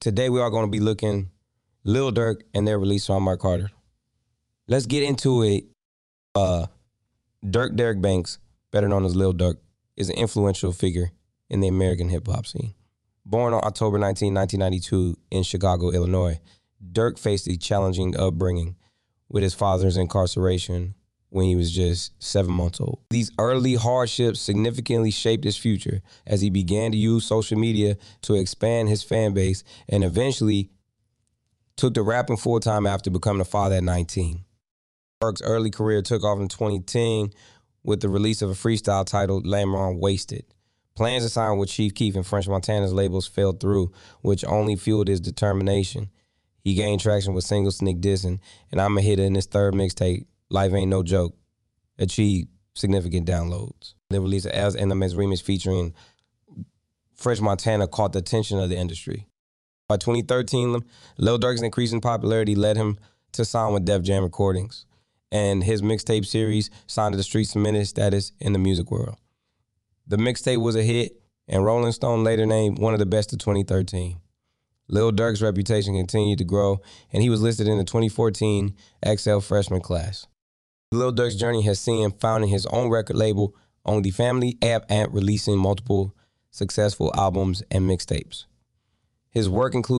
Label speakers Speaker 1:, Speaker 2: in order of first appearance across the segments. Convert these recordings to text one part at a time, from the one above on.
Speaker 1: Today we are going to be looking Lil Durk and their release on Smurk Carter. Let's get into it. Uh, Durk Derrick Banks, better known as Lil Durk, is an influential figure in the American hip hop scene. Born on October 19, 1992 in Chicago, Illinois, Durk faced a challenging upbringing with his father's incarceration when he was just seven months old. These early hardships significantly shaped his future as he began to use social media to expand his fan base and eventually took to rapping full time after becoming a father at 19. Durk's early career took off in 2010 with the release of a freestyle titled Lamron Wasted. Plans to sign with Chief Keef and French Montana's labels fell through, which only fueled his determination. He gained traction with single Sneak Dissing, and I'm a hit in his third mixtape, Life Ain't No Joke, achieved significant downloads. The release of L's Anthem remix featuring French Montana caught the attention of the industry. By 2013, Lil Durk's increasing popularity led him to sign with Def Jam Recordings, and his mixtape series signed to the street cemented status in the music world. The mixtape was a hit, and Rolling Stone later named one of the best of 2013. Lil Durk's reputation continued to grow, and he was listed in the 2014 XL freshman class. Lil Durk's journey has seen him founding his own record label Only the Family app and releasing multiple successful albums and mixtapes. His work includes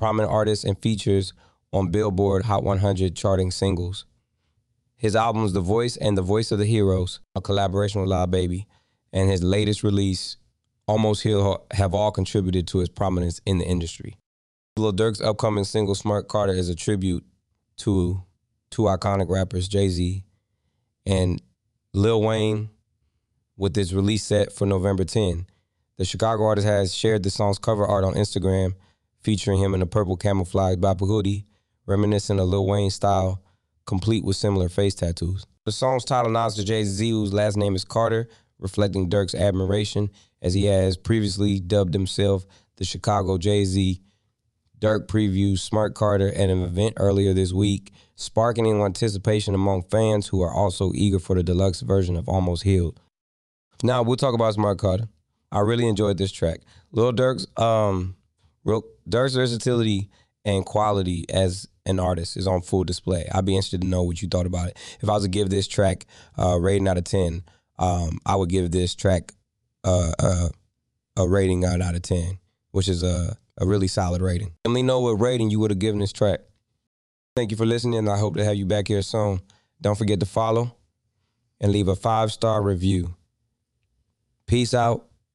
Speaker 1: prominent artists and features on Billboard Hot 100 charting singles. His albums The Voice and The Voice of the Heroes, a collaboration with Lil Baby, and his latest release, Almost Heal, have all contributed to his prominence in the industry. Lil Durk's upcoming single Smurk Carter is a tribute to two iconic rappers, Jay-Z and Lil Wayne, with its release set for November 10. The Chicago artist has shared the song's cover art on Instagram, featuring him in a purple camouflage Bapa hoodie, reminiscent of Lil Wayne style, complete with similar face tattoos. The song's title nods to Jay Z, whose last name is Carter, reflecting Durk's admiration, as he has previously dubbed himself the Chicago Jay Z. Dirk previews Smurk Carter at an event earlier this week, sparking anticipation among fans who are also eager for the deluxe version of Almost Healed. Now we'll talk about Smurk Carter. I really enjoyed this track. Lil Durk's um, real, Durk's versatility and quality as an artist is on full display. I'd be interested to know what you thought about it. If I was to give this track uh, rating out of ten, um, I would give this track uh, uh, a rating out out of ten, which is a a really solid rating. Let me know what rating you would have given this track. Thank you for listening. I hope to have you back here soon. Don't forget to follow and leave a five star review. Peace out.